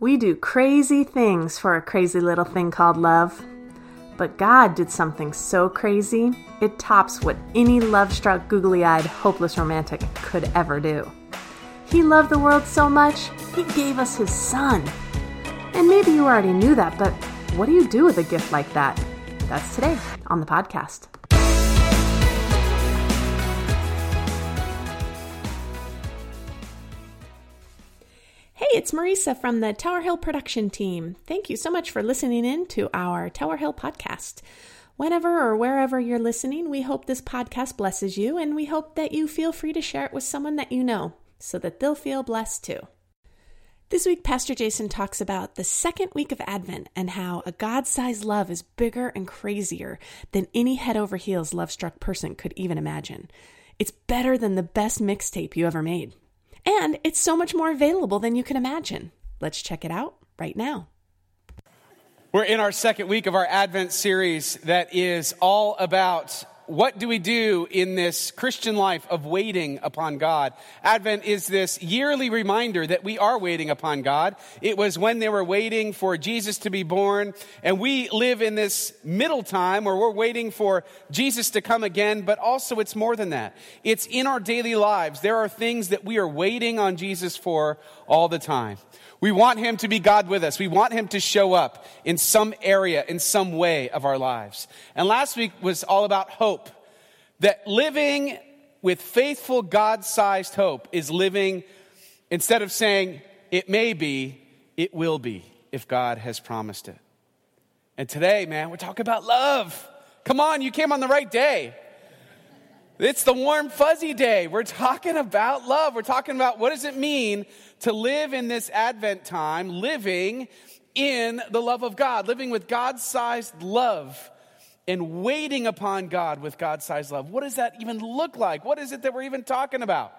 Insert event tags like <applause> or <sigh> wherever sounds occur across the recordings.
We do crazy things for a crazy little thing called love. But God did something so crazy, it tops what any love struck, googly eyed, hopeless romantic could ever do. He loved the world so much, He gave us His Son. And maybe you already knew that, but what do you do with a gift like that? That's today on the podcast. Hey, it's Marisa from the Tower Hill production team. Thank you so much for listening in to our Tower Hill podcast. Whenever or wherever you're listening, we hope this podcast blesses you, and we hope that you feel free to share it with someone that you know so that they'll feel blessed too. This week, Pastor Jason talks about the second week of Advent and how a God sized love is bigger and crazier than any head over heels love struck person could even imagine. It's better than the best mixtape you ever made. And it's so much more available than you can imagine. Let's check it out right now. We're in our second week of our Advent series that is all about what do we do in this Christian life of waiting upon God? Advent is this yearly reminder that we are waiting upon God. It was when they were waiting for Jesus to be born, and we live in this middle time where we're waiting for Jesus to come again, but also it's more than that. It's in our daily lives. There are things that we are waiting on Jesus for all the time. We want him to be God with us. We want him to show up in some area, in some way of our lives. And last week was all about hope. That living with faithful God sized hope is living, instead of saying, it may be, it will be if God has promised it. And today, man, we're talking about love. Come on, you came on the right day. It's the warm, fuzzy day. We're talking about love. We're talking about what does it mean to live in this Advent time, living in the love of God, living with God sized love and waiting upon God with God sized love. What does that even look like? What is it that we're even talking about?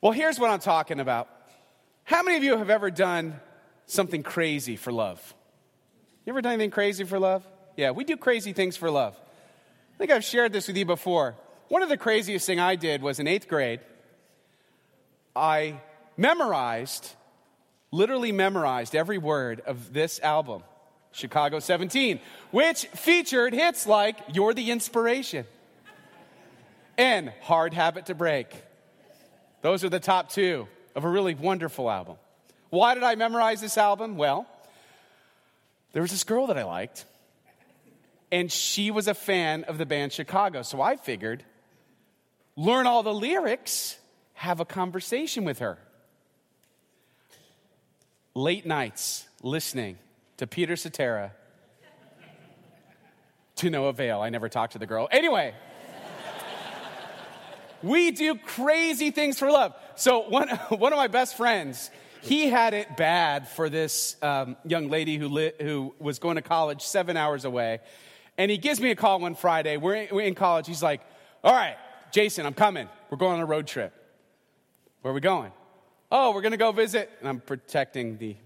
Well, here's what I'm talking about. How many of you have ever done something crazy for love? You ever done anything crazy for love? Yeah, we do crazy things for love. I think I've shared this with you before. One of the craziest thing I did was in eighth grade. I memorized, literally memorized every word of this album, Chicago 17, which featured hits like You're the Inspiration and Hard Habit to Break. Those are the top two of a really wonderful album. Why did I memorize this album? Well, there was this girl that I liked, and she was a fan of the band Chicago. So I figured, learn all the lyrics, have a conversation with her. Late nights listening to Peter Cetera to no avail. I never talked to the girl. Anyway, we do crazy things for love. So, one, <laughs> one of my best friends, he had it bad for this um, young lady who, who was going to college seven hours away. And he gives me a call one Friday. We're in, we're in college. He's like, All right, Jason, I'm coming. We're going on a road trip. Where are we going? Oh, we're going to go visit. And I'm protecting the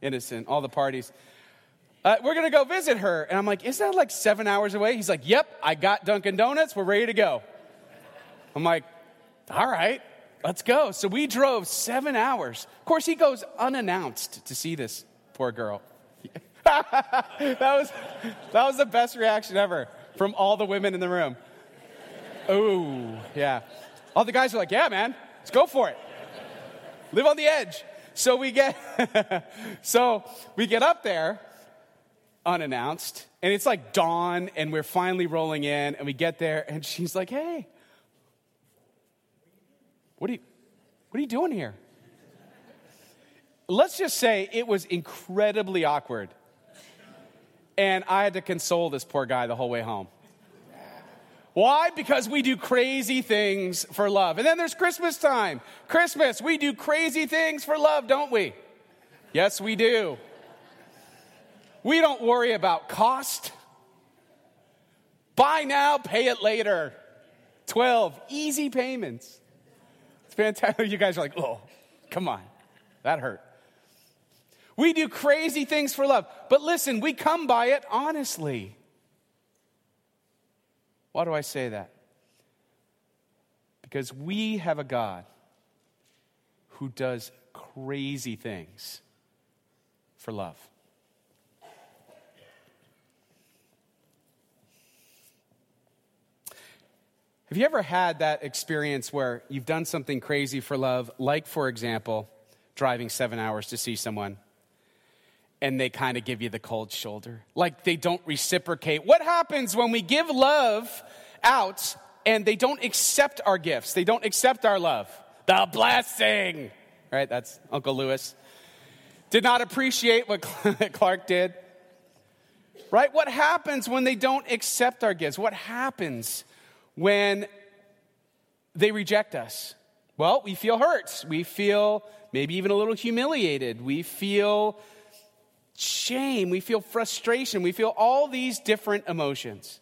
innocent, all the parties. Uh, we're going to go visit her. And I'm like, Isn't that like seven hours away? He's like, Yep, I got Dunkin' Donuts. We're ready to go. I'm like, All right, let's go. So we drove seven hours. Of course, he goes unannounced to see this poor girl. That, was, that was the best reaction ever from all the women in the room. Oh, yeah. All the guys are like, Yeah, man, let's go for it. Live on the edge. So we get <laughs> so we get up there unannounced and it's like dawn and we're finally rolling in and we get there and she's like, "Hey. What are you What are you doing here?" Let's just say it was incredibly awkward. And I had to console this poor guy the whole way home. Why? Because we do crazy things for love. And then there's Christmas time. Christmas, we do crazy things for love, don't we? Yes, we do. We don't worry about cost. Buy now, pay it later. 12 easy payments. It's fantastic. <laughs> You guys are like, oh, come on. That hurt. We do crazy things for love. But listen, we come by it honestly. Why do I say that? Because we have a God who does crazy things for love. Have you ever had that experience where you've done something crazy for love, like, for example, driving seven hours to see someone, and they kind of give you the cold shoulder? Like they don't reciprocate. What happens when we give love out and they don't accept our gifts? They don't accept our love. The blessing, right? That's Uncle Lewis. Did not appreciate what <laughs> Clark did. Right? What happens when they don't accept our gifts? What happens when they reject us? Well, we feel hurt. We feel maybe even a little humiliated. We feel shame. We feel frustration. We feel all these different emotions.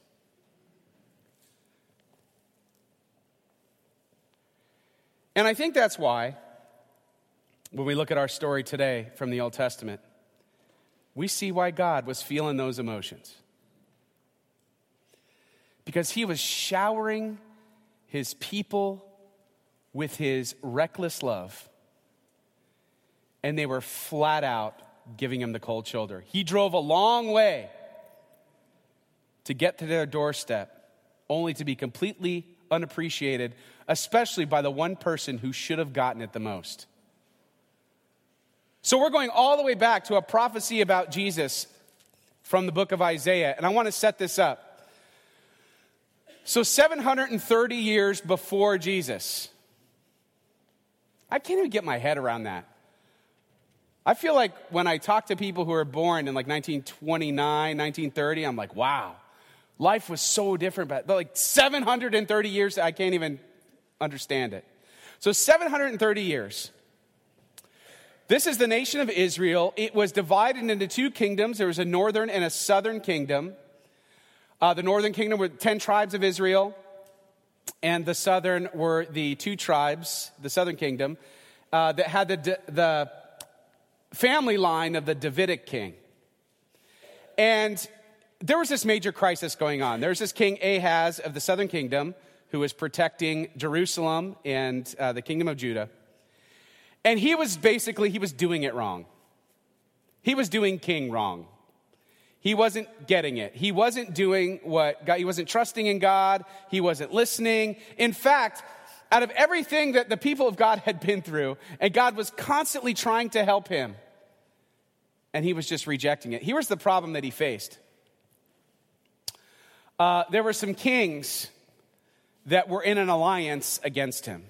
And I think that's why, when we look at our story today from the Old Testament, we see why God was feeling those emotions because he was showering his people with his reckless love, and they were flat out giving him the cold shoulder. He drove a long way to get to their doorstep, only to be completely unappreciated, especially by the one person who should have gotten it the most. So, we're going all the way back to a prophecy about Jesus from the book of Isaiah, and I want to set this up. So, 730 years before Jesus. I can't even get my head around that. I feel like when I talk to people who are born in like 1929, 1930, I'm like, wow, life was so different. But like 730 years, I can't even understand it. So, 730 years. This is the nation of Israel. It was divided into two kingdoms. There was a northern and a southern kingdom. Uh, the northern kingdom were 10 tribes of Israel, and the southern were the two tribes, the southern kingdom, uh, that had the, the family line of the Davidic king. And there was this major crisis going on. There's this king Ahaz of the southern kingdom who was protecting Jerusalem and uh, the kingdom of Judah. And he was basically, he was doing it wrong. He was doing king wrong. He wasn't getting it. He wasn't doing what God, he wasn't trusting in God. He wasn't listening. In fact, out of everything that the people of God had been through, and God was constantly trying to help him, and he was just rejecting it. Here was the problem that he faced uh, there were some kings that were in an alliance against him.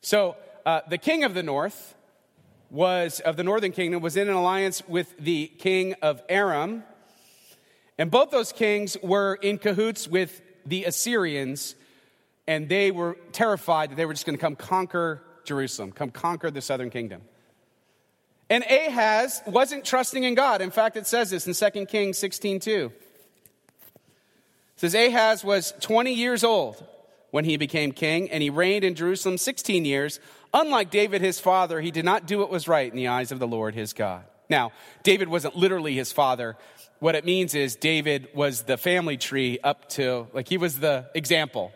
So, uh, the king of the north, was of the northern kingdom was in an alliance with the king of Aram. And both those kings were in cahoots with the Assyrians, and they were terrified that they were just going to come conquer Jerusalem, come conquer the southern kingdom. And Ahaz wasn't trusting in God. In fact, it says this in 2 Kings 16 2. It says Ahaz was 20 years old when he became king, and he reigned in Jerusalem 16 years. Unlike David, his father, he did not do what was right in the eyes of the Lord his God. Now, David wasn't literally his father. What it means is David was the family tree up to, like, he was the example.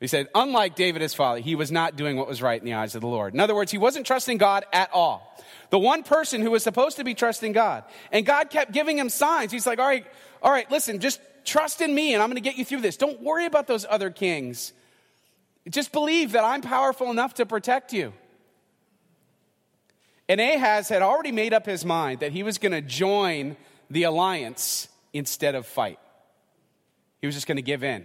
He said, unlike David, his father, he was not doing what was right in the eyes of the Lord. In other words, he wasn't trusting God at all. The one person who was supposed to be trusting God. And God kept giving him signs. He's like, all right, all right, listen, just trust in me and I'm going to get you through this. Don't worry about those other kings. Just believe that I'm powerful enough to protect you. And Ahaz had already made up his mind that he was going to join the alliance instead of fight. He was just going to give in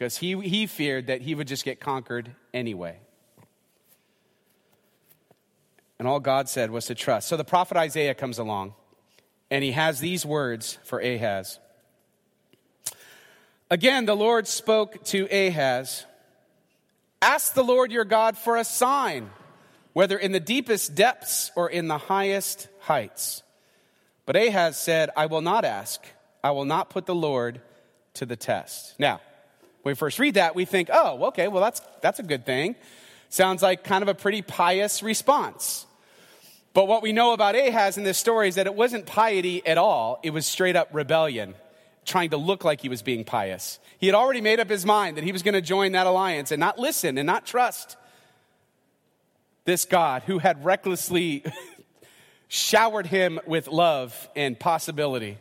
because he, he feared that he would just get conquered anyway. And all God said was to trust. So the prophet Isaiah comes along and he has these words for Ahaz. Again, the Lord spoke to Ahaz Ask the Lord your God for a sign, whether in the deepest depths or in the highest heights. But Ahaz said, I will not ask. I will not put the Lord to the test. Now, when we first read that, we think, oh, okay, well, that's, that's a good thing. Sounds like kind of a pretty pious response. But what we know about Ahaz in this story is that it wasn't piety at all, it was straight up rebellion trying to look like he was being pious. He had already made up his mind that he was going to join that alliance and not listen and not trust. this God who had recklessly <laughs> showered him with love and possibility.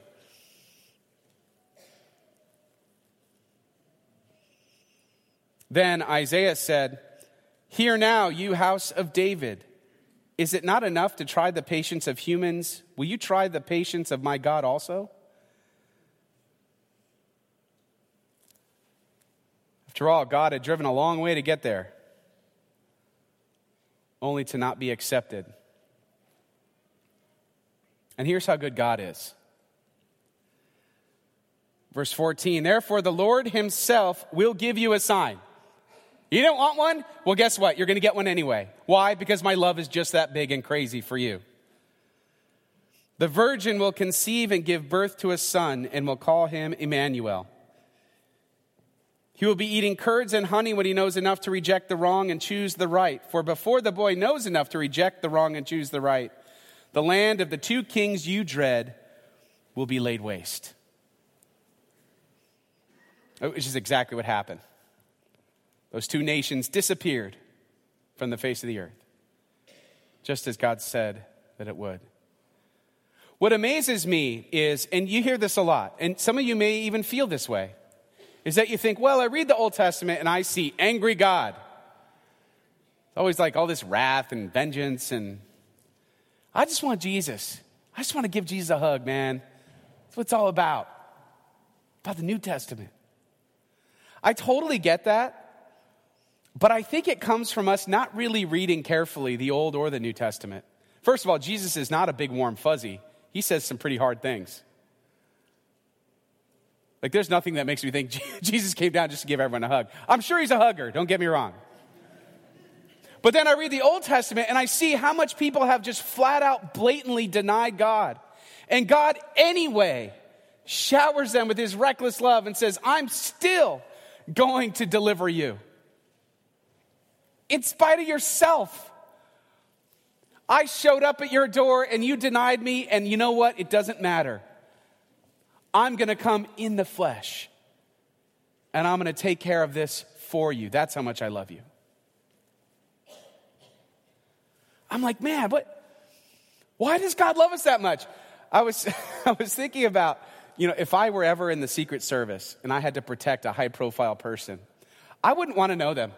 Then Isaiah said, Hear now, you house of David. Is it not enough to try the patience of humans? Will you try the patience of my God also? After all, God had driven a long way to get there, only to not be accepted. And here's how good God is. Verse 14, therefore the Lord himself will give you a sign. You didn't want one? Well, guess what? You're going to get one anyway. Why? Because my love is just that big and crazy for you. The virgin will conceive and give birth to a son and will call him Emmanuel. He will be eating curds and honey when he knows enough to reject the wrong and choose the right. For before the boy knows enough to reject the wrong and choose the right, the land of the two kings you dread will be laid waste. Oh, which is exactly what happened. Those two nations disappeared from the face of the earth, just as God said that it would. What amazes me is, and you hear this a lot, and some of you may even feel this way, is that you think, well, I read the Old Testament and I see angry God. It's always like all this wrath and vengeance, and I just want Jesus. I just want to give Jesus a hug, man. That's what it's all about. About the New Testament. I totally get that. But I think it comes from us not really reading carefully the Old or the New Testament. First of all, Jesus is not a big warm fuzzy, he says some pretty hard things. Like, there's nothing that makes me think <laughs> Jesus came down just to give everyone a hug. I'm sure he's a hugger, don't get me wrong. But then I read the Old Testament and I see how much people have just flat out blatantly denied God. And God, anyway, showers them with his reckless love and says, I'm still going to deliver you in spite of yourself. I showed up at your door and you denied me, and you know what? It doesn't matter. I'm going to come in the flesh and I'm going to take care of this for you. That's how much I love you. I'm like, man, what? Why does God love us that much? I was, <laughs> I was thinking about, you know, if I were ever in the Secret Service and I had to protect a high profile person, I wouldn't want to know them.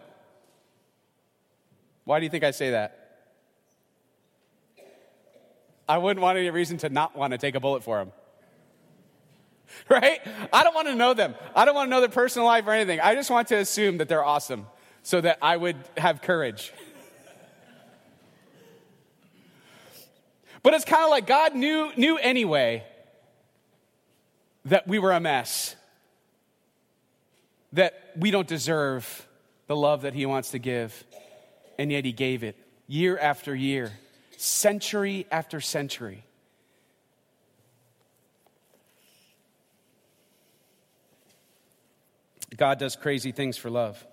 Why do you think I say that? I wouldn't want any reason to not want to take a bullet for him. <laughs> Right? I don't want to know them. I don't want to know their personal life or anything. I just want to assume that they're awesome so that I would have courage. but it's kind of like God knew, knew anyway that we were a mess, that we don't deserve the love that He wants to give and yet he gave it year after year, century after century. God does crazy things for love.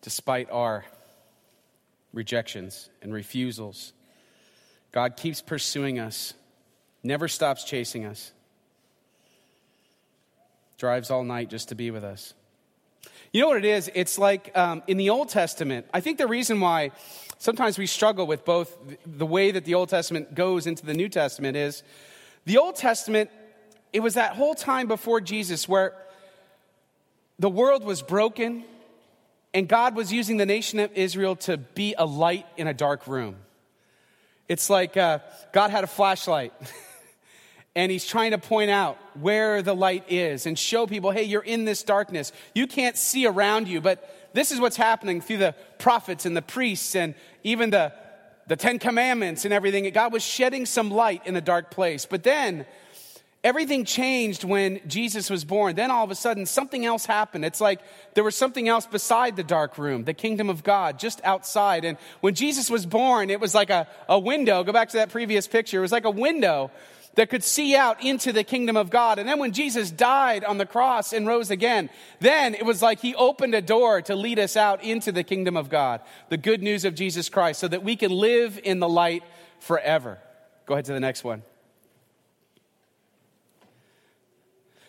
Despite our rejections and refusals, God keeps pursuing us, never stops chasing us, drives all night just to be with us. You know what it is? It's like um, in the Old Testament, I think the reason why sometimes we struggle with both the way that the Old Testament goes into the New Testament is the Old Testament, it was that whole time before Jesus where the world was broken and God was using the nation of Israel to be a light in a dark room. It's like uh, God had a flashlight. <laughs> and he's trying to point out where the light is and show people, hey, you're in this darkness. You can't see around you, but this is what's happening through the prophets and the priests and even the, the Ten Commandments and everything. God was shedding some light in a dark place. But then everything changed when Jesus was born. Then all of a sudden, something else happened. It's like there was something else beside the dark room, the kingdom of God, just outside. And when Jesus was born, it was like a, a window. Go back to that previous picture. It was like a window that could see out into the kingdom of God. And then when Jesus died on the cross and rose again, then it was like he opened a door to lead us out into the kingdom of God, the good news of Jesus Christ, so that we can live in the light forever. Go ahead to the next one.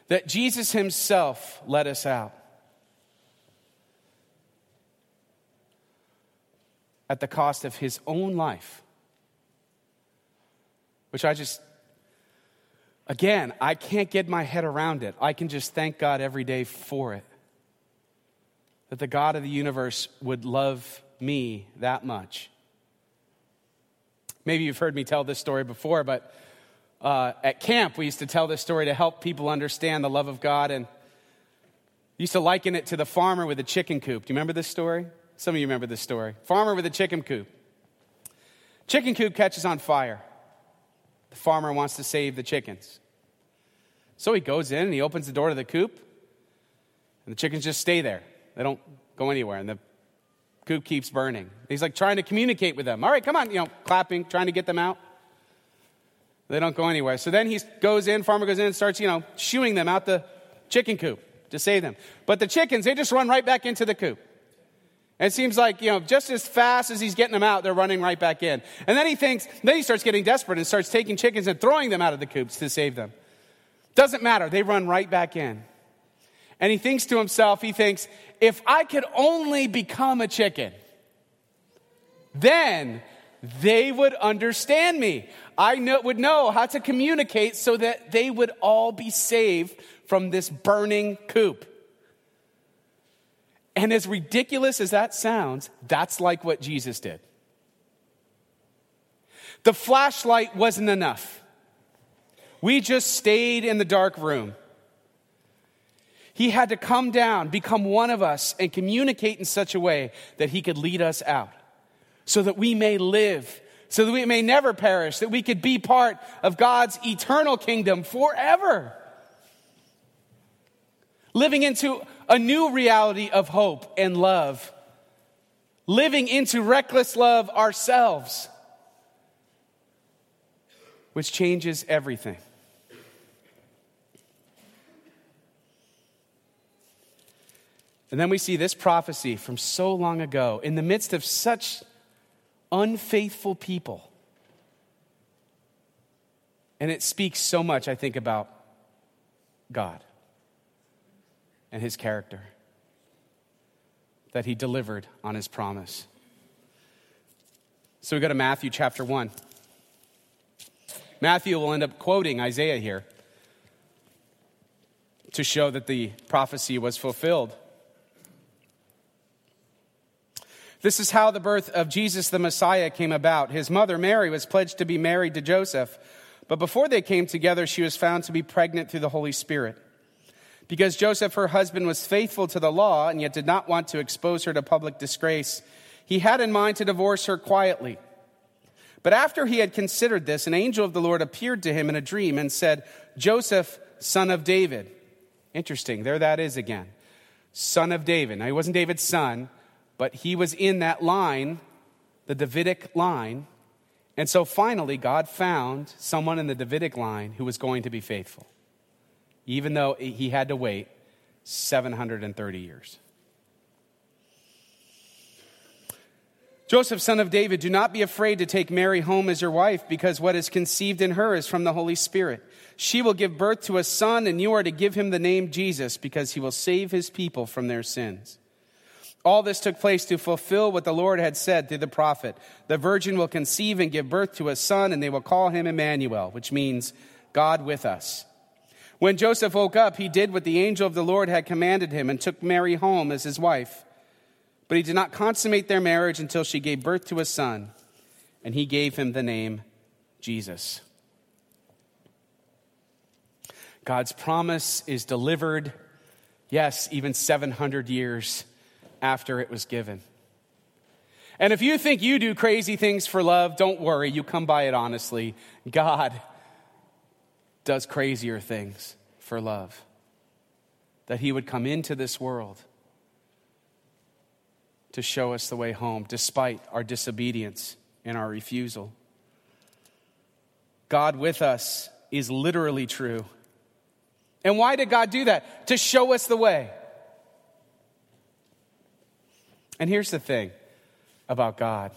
That Jesus himself led us out. at the cost of his own life. Which I just, again, I can't get my head around it. I can just thank God every day for it. That the God of the universe would love me that much. Maybe you've heard me tell this story before, but uh, at camp, we used to tell this story to help people understand the love of God and used to liken it to the farmer with the chicken coop. Do you remember this story? Some of you remember this story. Farmer with a chicken coop. Chicken coop catches on fire. The farmer wants to save the chickens. So he goes in and he opens the door to the coop, and the chickens just stay there. They don't go anywhere, and the coop keeps burning. He's like trying to communicate with them. All right, come on, you know, clapping, trying to get them out. They don't go anywhere. So then he goes in, farmer goes in and starts, you know, shooing them out the chicken coop to save them. But the chickens, they just run right back into the coop. It seems like, you know, just as fast as he's getting them out, they're running right back in. And then he thinks, then he starts getting desperate and starts taking chickens and throwing them out of the coops to save them. Doesn't matter, they run right back in. And he thinks to himself, he thinks, if I could only become a chicken, then they would understand me. I know, would know how to communicate so that they would all be saved from this burning coop. And as ridiculous as that sounds, that's like what Jesus did. The flashlight wasn't enough. We just stayed in the dark room. He had to come down, become one of us, and communicate in such a way that he could lead us out so that we may live, so that we may never perish, that we could be part of God's eternal kingdom forever. Living into a new reality of hope and love. Living into reckless love ourselves, which changes everything. And then we see this prophecy from so long ago in the midst of such unfaithful people. And it speaks so much, I think, about God and his character that he delivered on his promise. So we go to Matthew chapter 1. Matthew will end up quoting Isaiah here to show that the prophecy was fulfilled. This is how the birth of Jesus the Messiah came about. His mother, Mary, was pledged to be married to Joseph, but before they came together, she was found to be pregnant through the Holy Spirit. Because Joseph, her husband, was faithful to the law and yet did not want to expose her to public disgrace, he had in mind to divorce her quietly. But after he had considered this, an angel of the Lord appeared to him in a dream and said, Joseph, son of David. Interesting, there that is again. Son of David. Now, he wasn't David's son, but he was in that line, the Davidic line. And so finally, God found someone in the Davidic line who was going to be faithful, even though he had to wait 730 years. Joseph, son of David, do not be afraid to take Mary home as your wife, because what is conceived in her is from the Holy Spirit. She will give birth to a son, and you are to give him the name Jesus, because he will save his people from their sins. All this took place to fulfill what the Lord had said through the prophet. The virgin will conceive and give birth to a son, and they will call him Emmanuel, which means God with us. When Joseph woke up, he did what the angel of the Lord had commanded him and took Mary home as his wife. But he did not consummate their marriage until she gave birth to a son, and he gave him the name Jesus. God's promise is delivered, yes, even 700 years after it was given. And if you think you do crazy things for love, don't worry, you come by it honestly. God does crazier things for love. That He would come into this world to show us the way home, despite our disobedience and our refusal. God with us is literally true. And why did God do that? To show us the way. And here's the thing about God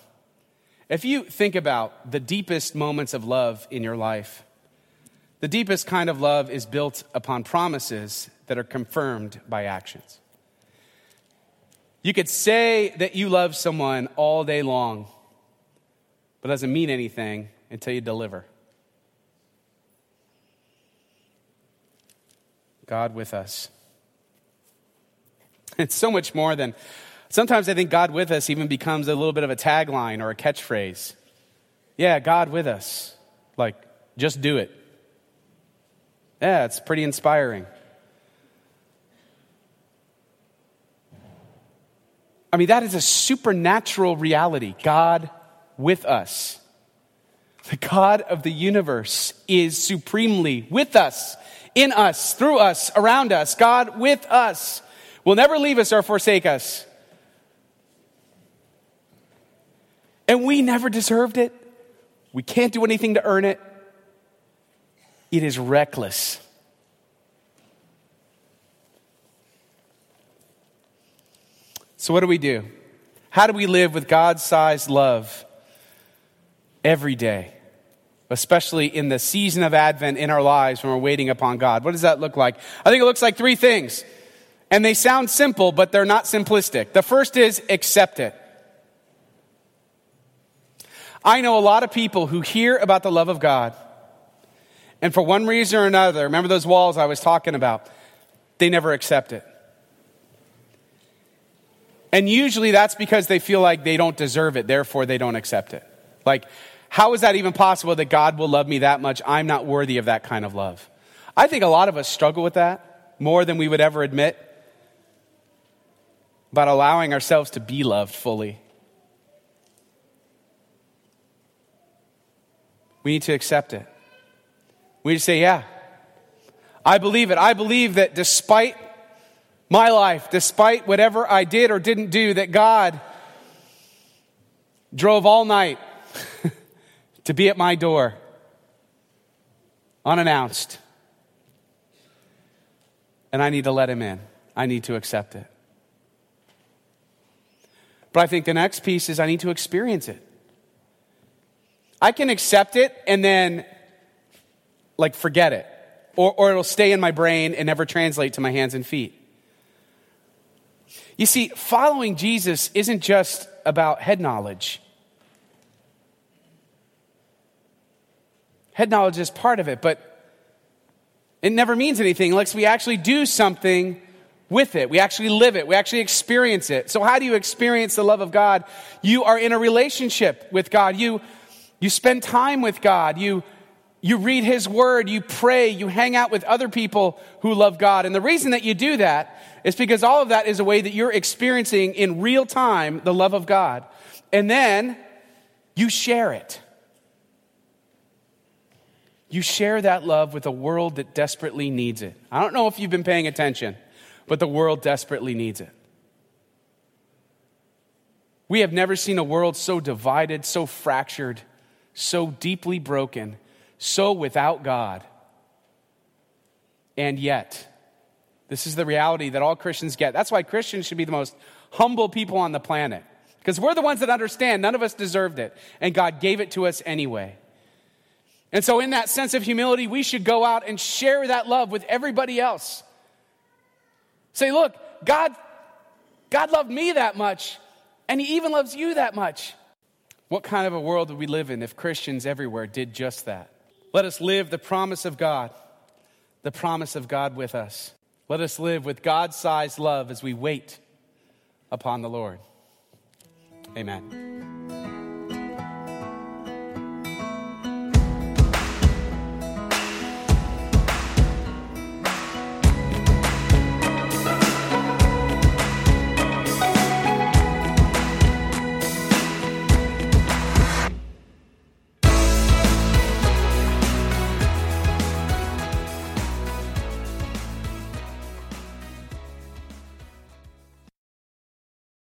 if you think about the deepest moments of love in your life, the deepest kind of love is built upon promises that are confirmed by actions. You could say that you love someone all day long, but it doesn't mean anything until you deliver. God with us. <laughs> It's so much more than. Sometimes I think God with us even becomes a little bit of a tagline or a catchphrase. Yeah, God with us. Like, just do it. Yeah, it's pretty inspiring. I mean, that is a supernatural reality. God with us. The God of the universe is supremely with us, in us, through us, around us. God with us will never leave us or forsake us. And we never deserved it. We can't do anything to earn it. It is reckless. So, what do we do? How do we live with God sized love every day? Especially in the season of Advent in our lives when we're waiting upon God. What does that look like? I think it looks like three things. And they sound simple, but they're not simplistic. The first is accept it. I know a lot of people who hear about the love of God, and for one reason or another, remember those walls I was talking about, they never accept it. And usually that's because they feel like they don't deserve it, therefore they don't accept it. Like, how is that even possible that God will love me that much? I'm not worthy of that kind of love. I think a lot of us struggle with that more than we would ever admit about allowing ourselves to be loved fully. We need to accept it. We to say, Yeah, I believe it. I believe that despite my life, despite whatever I did or didn't do, that God drove all night <laughs> to be at my door unannounced. And I need to let him in. I need to accept it. But I think the next piece is I need to experience it. I can accept it and then, like, forget it. Or, or it'll stay in my brain and never translate to my hands and feet. You see, following Jesus isn't just about head knowledge. Head knowledge is part of it, but it never means anything unless we actually do something with it. We actually live it. We actually experience it. So, how do you experience the love of God? You are in a relationship with God. You you spend time with God. You, you read His Word. You pray. You hang out with other people who love God. And the reason that you do that is because all of that is a way that you're experiencing in real time the love of God. And then you share it. You share that love with a world that desperately needs it. I don't know if you've been paying attention, but the world desperately needs it. We have never seen a world so divided, so fractured so deeply broken, so without God. And yet, this is the reality that all Christians get. That's why Christians should be the most humble people on the planet. Because we're the ones that understand none of us deserved it, and God gave it to us anyway. And so, in that sense of humility, we should go out and share that love with everybody else. Say, look, God, God loved me that much, and He even loves you that much. What kind of a world would we live in if Christians everywhere did just that? Let us live the promise of God, the promise of God with us. Let us live with God sized love as we wait upon the Lord. Amen.